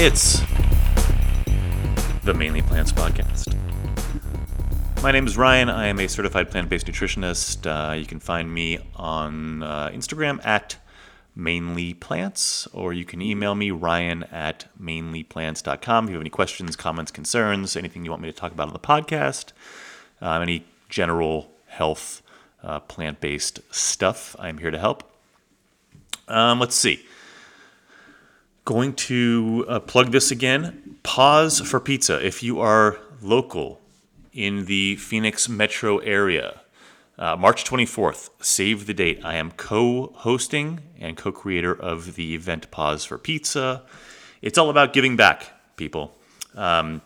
It's the Mainly Plants Podcast. My name is Ryan. I am a certified plant based nutritionist. Uh, you can find me on uh, Instagram at mainly plants, or you can email me ryan at mainlyplants.com if you have any questions, comments, concerns, anything you want me to talk about on the podcast, uh, any general health uh, plant based stuff. I'm here to help. Um, let's see. Going to uh, plug this again. Pause for pizza. If you are local in the Phoenix metro area, uh, March 24th, save the date. I am co hosting and co creator of the event Pause for Pizza. It's all about giving back, people. Um,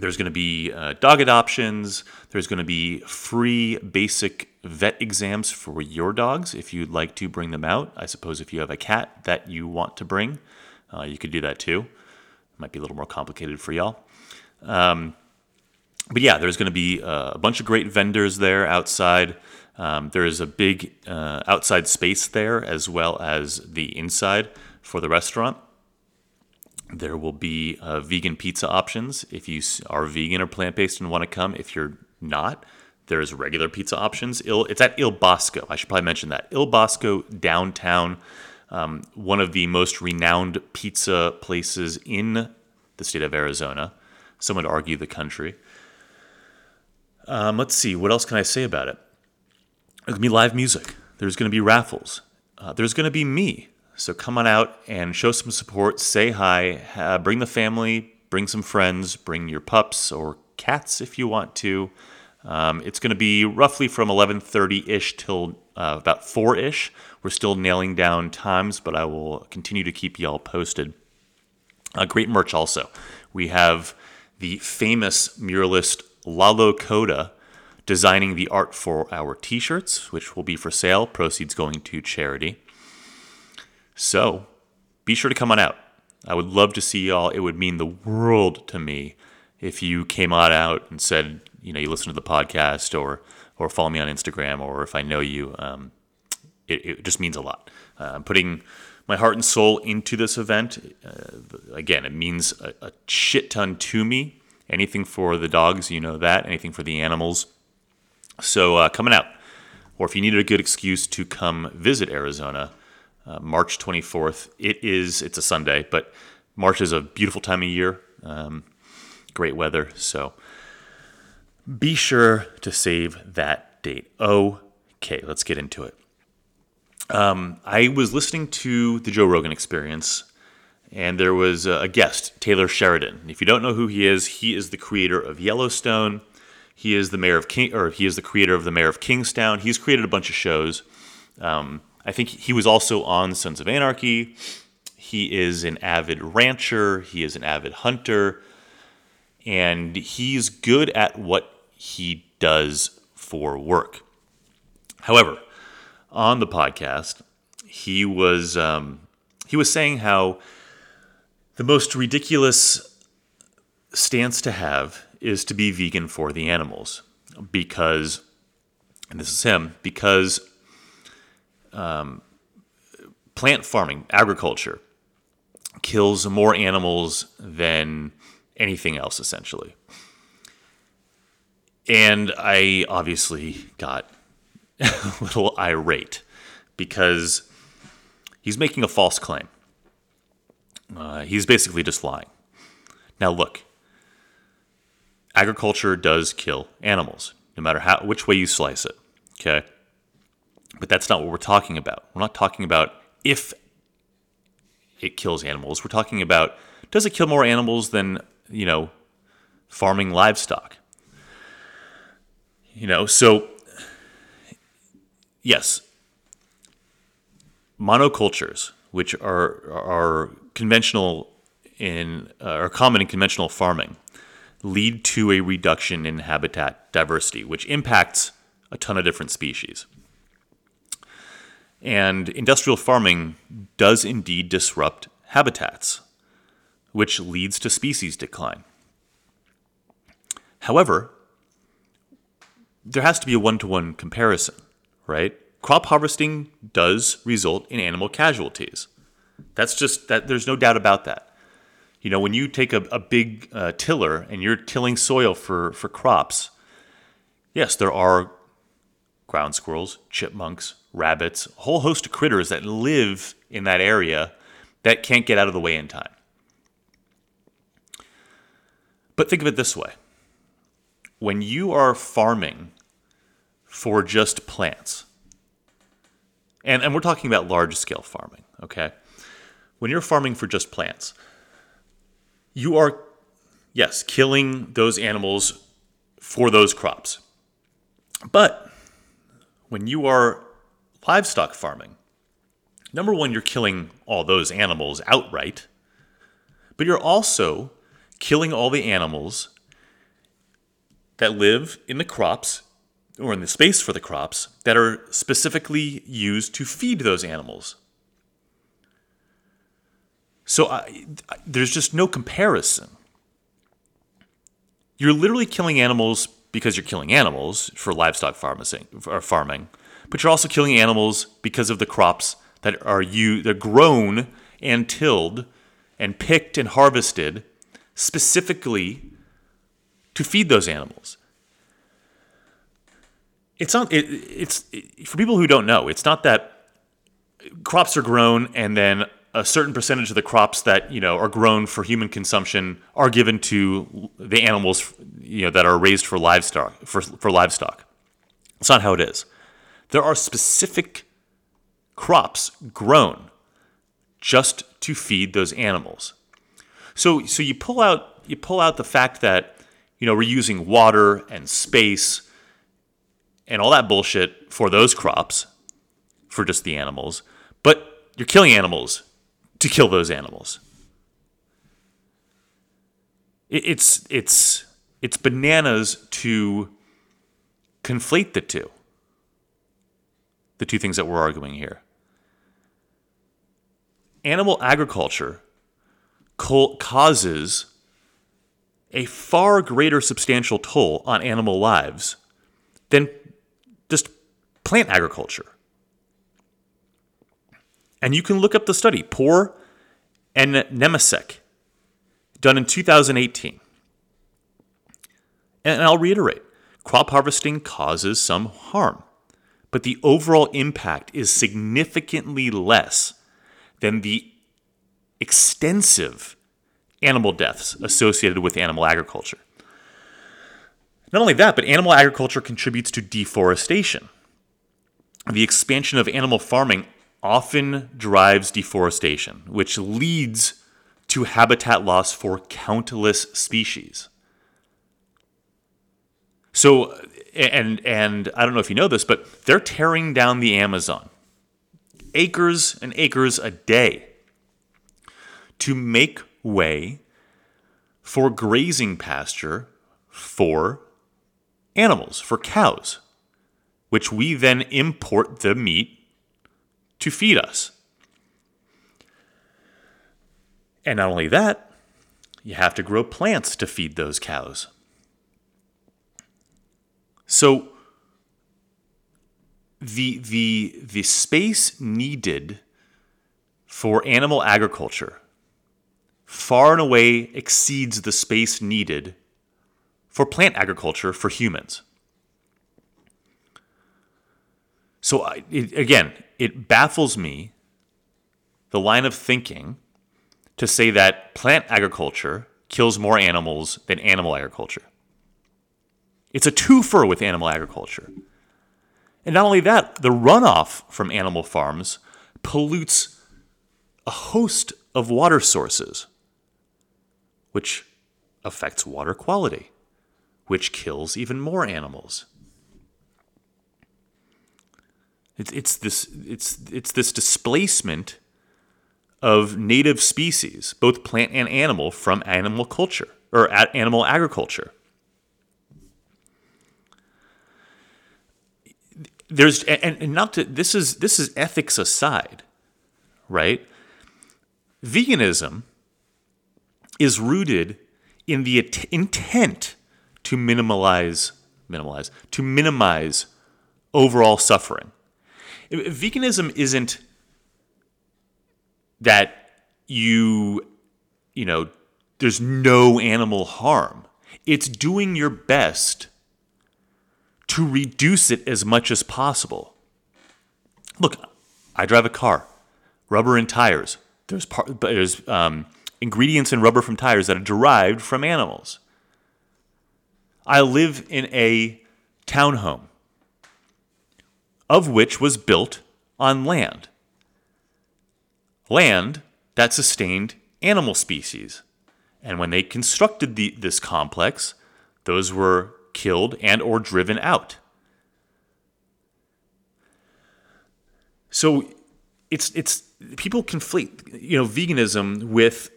there's going to be uh, dog adoptions. There's going to be free basic vet exams for your dogs if you'd like to bring them out. I suppose if you have a cat that you want to bring, uh, you could do that too. Might be a little more complicated for y'all. Um, but yeah, there's going to be uh, a bunch of great vendors there outside. Um, there is a big uh, outside space there as well as the inside for the restaurant. There will be uh, vegan pizza options if you are vegan or plant based and want to come. If you're not, there's regular pizza options. it's at Il Bosco. I should probably mention that. Il Bosco downtown, um, one of the most renowned pizza places in the state of Arizona. Some would argue the country. Um, let's see, what else can I say about it? There's going to be live music. There's going to be raffles. Uh, there's going to be me. So come on out and show some support. Say hi. Bring the family. Bring some friends. Bring your pups or cats if you want to. Um, it's going to be roughly from 11:30 ish till uh, about 4 ish. We're still nailing down times, but I will continue to keep y'all posted. Uh, great merch also. We have the famous muralist Lalo Cota designing the art for our t shirts, which will be for sale, proceeds going to charity. So be sure to come on out. I would love to see y'all. It would mean the world to me if you came on out and said, you know, you listen to the podcast or or follow me on Instagram or if I know you. Um, it, it, just means a lot. Uh, I'm putting my heart and soul into this event. Uh, again, it means a, a shit ton to me Anything for the dogs, you know that. Anything for the animals. So uh, coming out, or if you needed a good excuse to come visit Arizona, uh, March 24th. It is. It's a Sunday, but March is a beautiful time of year. Um, great weather. So be sure to save that date. Okay, let's get into it. Um, I was listening to the Joe Rogan Experience and there was a guest, Taylor Sheridan. If you don't know who he is, he is the creator of Yellowstone. He is the mayor of King, or he is the creator of the Mayor of Kingstown. He's created a bunch of shows. Um, I think he was also on Sons of Anarchy. He is an avid rancher. He is an avid hunter, and he's good at what he does for work. However, on the podcast, he was um, he was saying how the most ridiculous stance to have is to be vegan for the animals because, and this is him, because um, plant farming, agriculture, kills more animals than anything else, essentially. And I obviously got a little irate because he's making a false claim. Uh, he's basically just lying. Now, look, agriculture does kill animals, no matter how which way you slice it. Okay, but that's not what we're talking about. We're not talking about if it kills animals. We're talking about does it kill more animals than you know farming livestock. You know, so yes, monocultures, which are are conventional in uh, or common in conventional farming lead to a reduction in habitat diversity, which impacts a ton of different species. And industrial farming does indeed disrupt habitats, which leads to species decline. However, there has to be a one to one comparison, right? Crop harvesting does result in animal casualties. That's just that there's no doubt about that. You know, when you take a, a big uh, tiller and you're tilling soil for, for crops, yes, there are ground squirrels, chipmunks, rabbits, a whole host of critters that live in that area that can't get out of the way in time. But think of it this way when you are farming for just plants, and, and we're talking about large scale farming, okay? When you're farming for just plants, you are, yes, killing those animals for those crops. But when you are livestock farming, number one, you're killing all those animals outright, but you're also killing all the animals that live in the crops or in the space for the crops that are specifically used to feed those animals. So I, there's just no comparison. You're literally killing animals because you're killing animals for livestock farming, but you're also killing animals because of the crops that are you they're grown and tilled and picked and harvested specifically to feed those animals. It's not it, it's it, for people who don't know, it's not that crops are grown and then a certain percentage of the crops that you know are grown for human consumption are given to the animals you know that are raised for livestock for, for livestock. It's not how it is. There are specific crops grown just to feed those animals. So so you pull out you pull out the fact that you know we're using water and space and all that bullshit for those crops for just the animals, but you're killing animals to kill those animals. It's it's it's bananas to conflate the two. The two things that we're arguing here. Animal agriculture causes a far greater substantial toll on animal lives than just plant agriculture. And you can look up the study, Poore and Nemecek, done in 2018. And I'll reiterate crop harvesting causes some harm, but the overall impact is significantly less than the extensive animal deaths associated with animal agriculture. Not only that, but animal agriculture contributes to deforestation. The expansion of animal farming often drives deforestation, which leads to habitat loss for countless species. So, and and I don't know if you know this, but they're tearing down the Amazon, acres and acres a day, to make way for grazing pasture for animals, for cows, which we then import the meat to feed us. And not only that, you have to grow plants to feed those cows. So the the the space needed for animal agriculture far and away exceeds the space needed for plant agriculture for humans. So, it, again, it baffles me the line of thinking to say that plant agriculture kills more animals than animal agriculture. It's a twofer with animal agriculture. And not only that, the runoff from animal farms pollutes a host of water sources, which affects water quality, which kills even more animals. It's, it's this it's it's this displacement of native species, both plant and animal, from animal culture or animal agriculture. There's and, and not to this is this is ethics aside, right? Veganism is rooted in the intent to minimize minimize to minimize overall suffering veganism isn't that you you know there's no animal harm. It's doing your best to reduce it as much as possible. Look, I drive a car, rubber and tires. There's part, there's um, ingredients in rubber from tires that are derived from animals. I live in a townhome, of which was built on land. Land that sustained animal species. And when they constructed the, this complex, those were killed and or driven out. So it's it's people conflate you know veganism with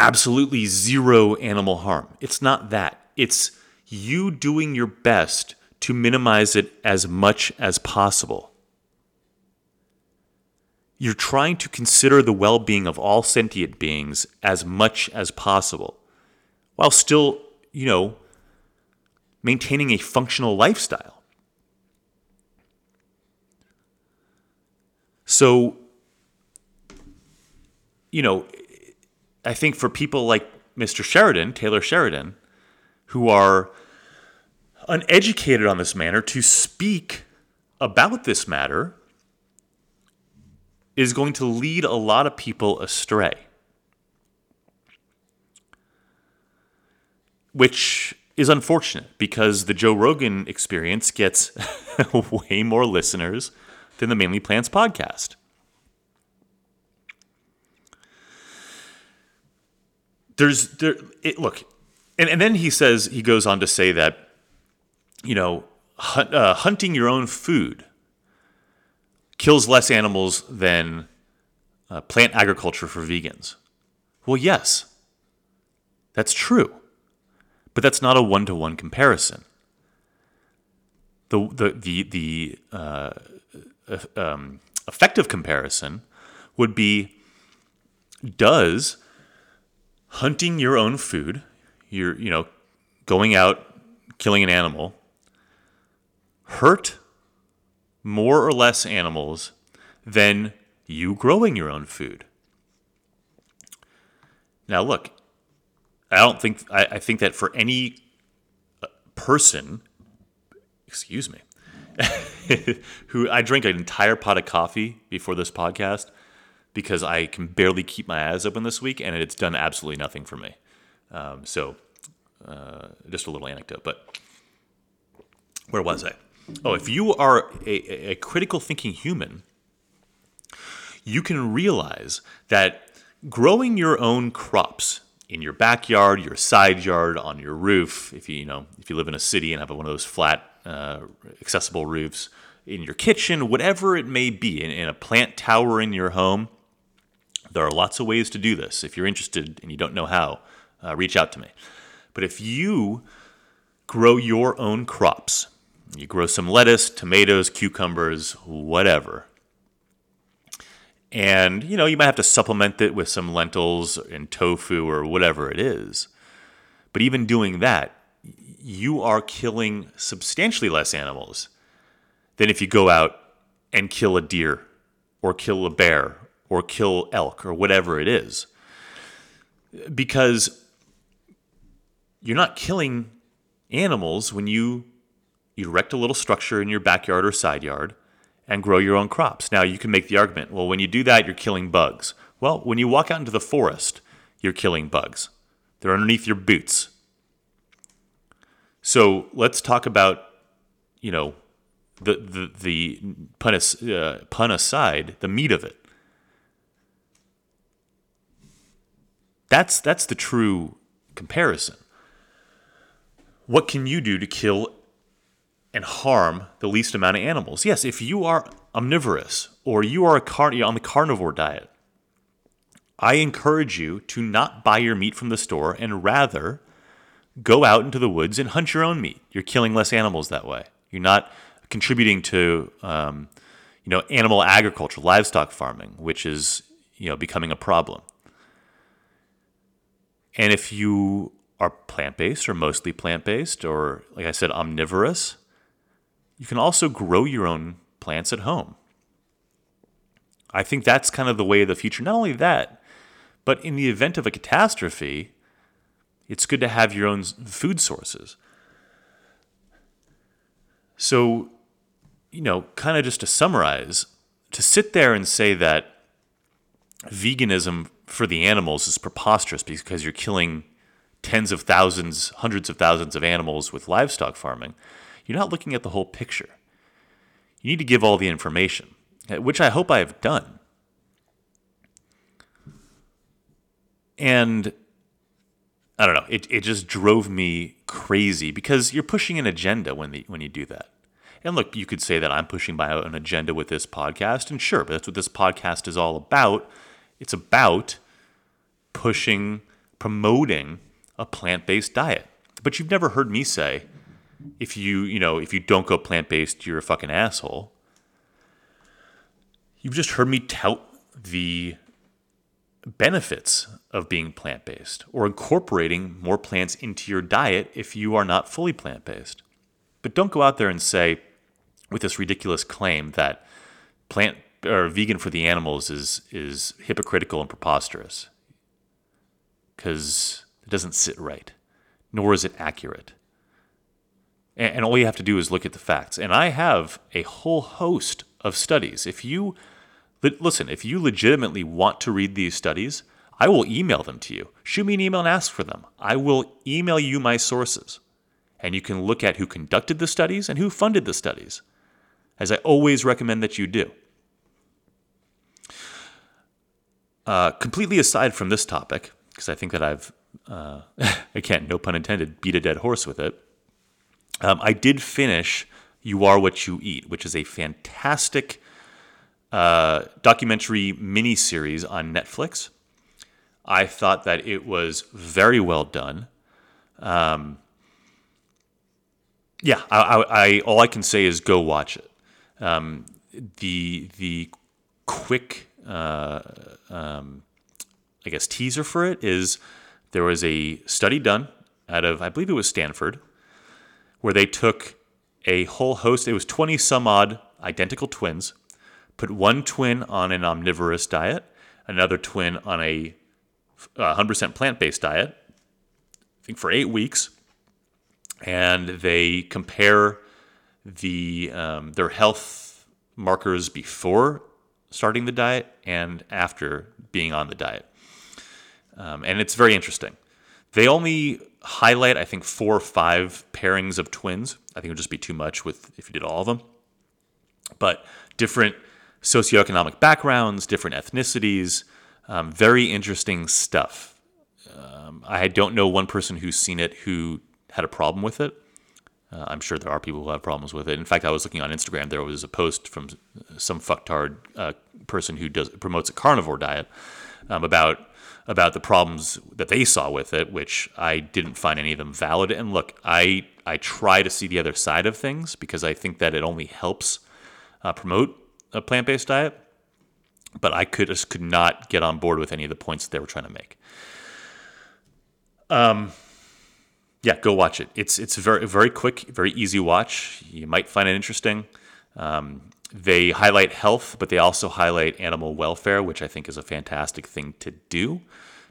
absolutely zero animal harm. It's not that. It's you doing your best to minimize it as much as possible. You're trying to consider the well being of all sentient beings as much as possible while still, you know, maintaining a functional lifestyle. So, you know, I think for people like Mr. Sheridan, Taylor Sheridan, who are uneducated on this matter, to speak about this matter is going to lead a lot of people astray. Which is unfortunate because the Joe Rogan experience gets way more listeners than the Mainly Plants podcast. There's there it, look, and, and then he says he goes on to say that you know hunt, uh, hunting your own food kills less animals than uh, plant agriculture for vegans. Well, yes, that's true but that's not a one to one comparison. The the the the uh, um, effective comparison would be: Does hunting your own food, you're you know going out killing an animal, hurt more or less animals than you growing your own food? Now, look, I don't think I, I think that for any uh, person, excuse me, who I drank an entire pot of coffee before this podcast because I can barely keep my eyes open this week, and it's done absolutely nothing for me. Um, so, uh, just a little anecdote. But where was I? Oh, if you are a, a critical thinking human, you can realize that growing your own crops in your backyard, your side yard, on your roof. If you you know if you live in a city and have one of those flat, uh, accessible roofs, in your kitchen, whatever it may be, in, in a plant tower in your home. There are lots of ways to do this. If you're interested and you don't know how, uh, reach out to me. But if you grow your own crops, you grow some lettuce, tomatoes, cucumbers, whatever, and, you know, you might have to supplement it with some lentils and tofu or whatever it is. But even doing that, you are killing substantially less animals than if you go out and kill a deer or kill a bear or kill elk or whatever it is. Because you're not killing animals when you erect a little structure in your backyard or side yard and grow your own crops. Now, you can make the argument well, when you do that, you're killing bugs. Well, when you walk out into the forest, you're killing bugs. They're underneath your boots. So let's talk about, you know, the the the pun, uh, pun aside, the meat of it. That's that's the true comparison. What can you do to kill and harm the least amount of animals. Yes, if you are omnivorous or you are car- on the carnivore diet, I encourage you to not buy your meat from the store and rather go out into the woods and hunt your own meat. You're killing less animals that way. You're not contributing to, um, you know, animal agriculture, livestock farming, which is, you know, becoming a problem. And if you are plant based or mostly plant based or, like I said, omnivorous, you can also grow your own plants at home. I think that's kind of the way of the future. Not only that, But in the event of a catastrophe, it's good to have your own food sources. So, you know, kind of just to summarize, to sit there and say that veganism for the animals is preposterous because you're killing tens of thousands, hundreds of thousands of animals with livestock farming, you're not looking at the whole picture. You need to give all the information, uh, which I hope I have done. And I don't know, it, it just drove me crazy because you're pushing an agenda when the, when you do that. And look, you could say that I'm pushing my own agenda with this podcast, and sure, but that's what this podcast is all about. It's about pushing, promoting a plant-based diet. But you've never heard me say, if you, you know, if you don't go plant-based, you're a fucking asshole. You've just heard me tout the benefits of being plant based or incorporating more plants into your diet if you are not fully plant based. But don't go out there and say, with this ridiculous claim that plant or vegan for the animals is is hypocritical and preposterous because it doesn't sit right, nor is it accurate. And, and all you have to do is look at the facts. And I have a whole host of studies. If you listen, if you legitimately want to read these studies, I will email them to you. Shoot me an email and ask for them. I will email you my sources. And you can look at who conducted the studies and who funded the studies, as I always recommend that you do. Uh, completely aside from this topic, because I think that I've, uh, again, no pun intended, beat a dead horse with it, um, I did finish You Are What You Eat, which is a fantastic uh, documentary miniseries on Netflix. I thought that it was very well done. Um, yeah, I, I, I, all I can say is go watch it. Um, the the quick, uh, um, I guess, teaser for it is there was a study done out of I believe it was Stanford, where they took a whole host. It was twenty some odd identical twins put one twin on an omnivorous diet, another twin on a 100% plant based diet, I think for eight weeks, and they compare the um, their health markers before starting the diet and after being on the diet. Um, and it's very interesting. They only highlight, I think, four or five pairings of twins. I think it would just be too much with if you did all of them. But different socioeconomic backgrounds, different ethnicities, um, very interesting stuff. Um, I don't know one person who's seen it who had a problem with it. Uh, I'm sure there are people who have problems with it. In fact, I was looking on Instagram. There was a post from some fucktard uh, person who does promotes a carnivore diet um, about about the problems that they saw with it, which I didn't find any of them valid. And look, I I try to see the other side of things because I think that it only helps uh, promote a plant based diet, but I could just could not get on board with any of the points that they were trying to make. Um, yeah, go watch it. It's it's very very quick, very easy watch. You might find it interesting. Um, they highlight health, but they also highlight animal welfare, which I think is a fantastic thing to do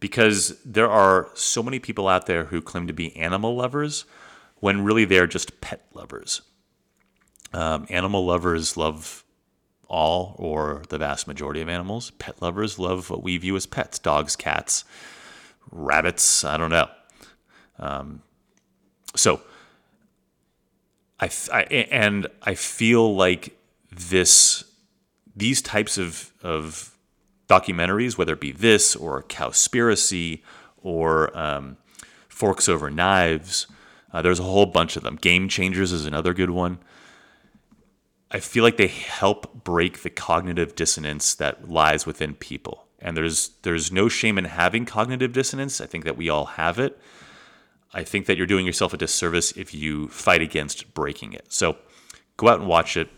because there are so many people out there who claim to be animal lovers when really they're just pet lovers. Um, animal lovers love all or the vast majority of animals. Pet lovers love what we view as pets dogs, cats, rabbits, I don't know. Um, so, I, I, and I feel like this, these types of, of documentaries, whether it be this or Cowspiracy or um, Forks Over Knives, uh, there's a whole bunch of them. Game Changers is another good one. I feel like they help break the cognitive dissonance that lies within people. And there's there's no shame in having cognitive dissonance. I think that we all have it. I think that you're doing yourself a disservice if you fight against breaking it. So go out and watch it.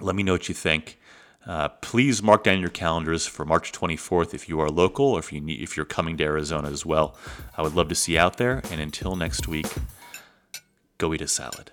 Let me know what you think. Uh, please mark down your calendars for March 24th if you are local or if you need, if you're coming to Arizona as well. I would love to see you out there. And until next week, go eat a salad.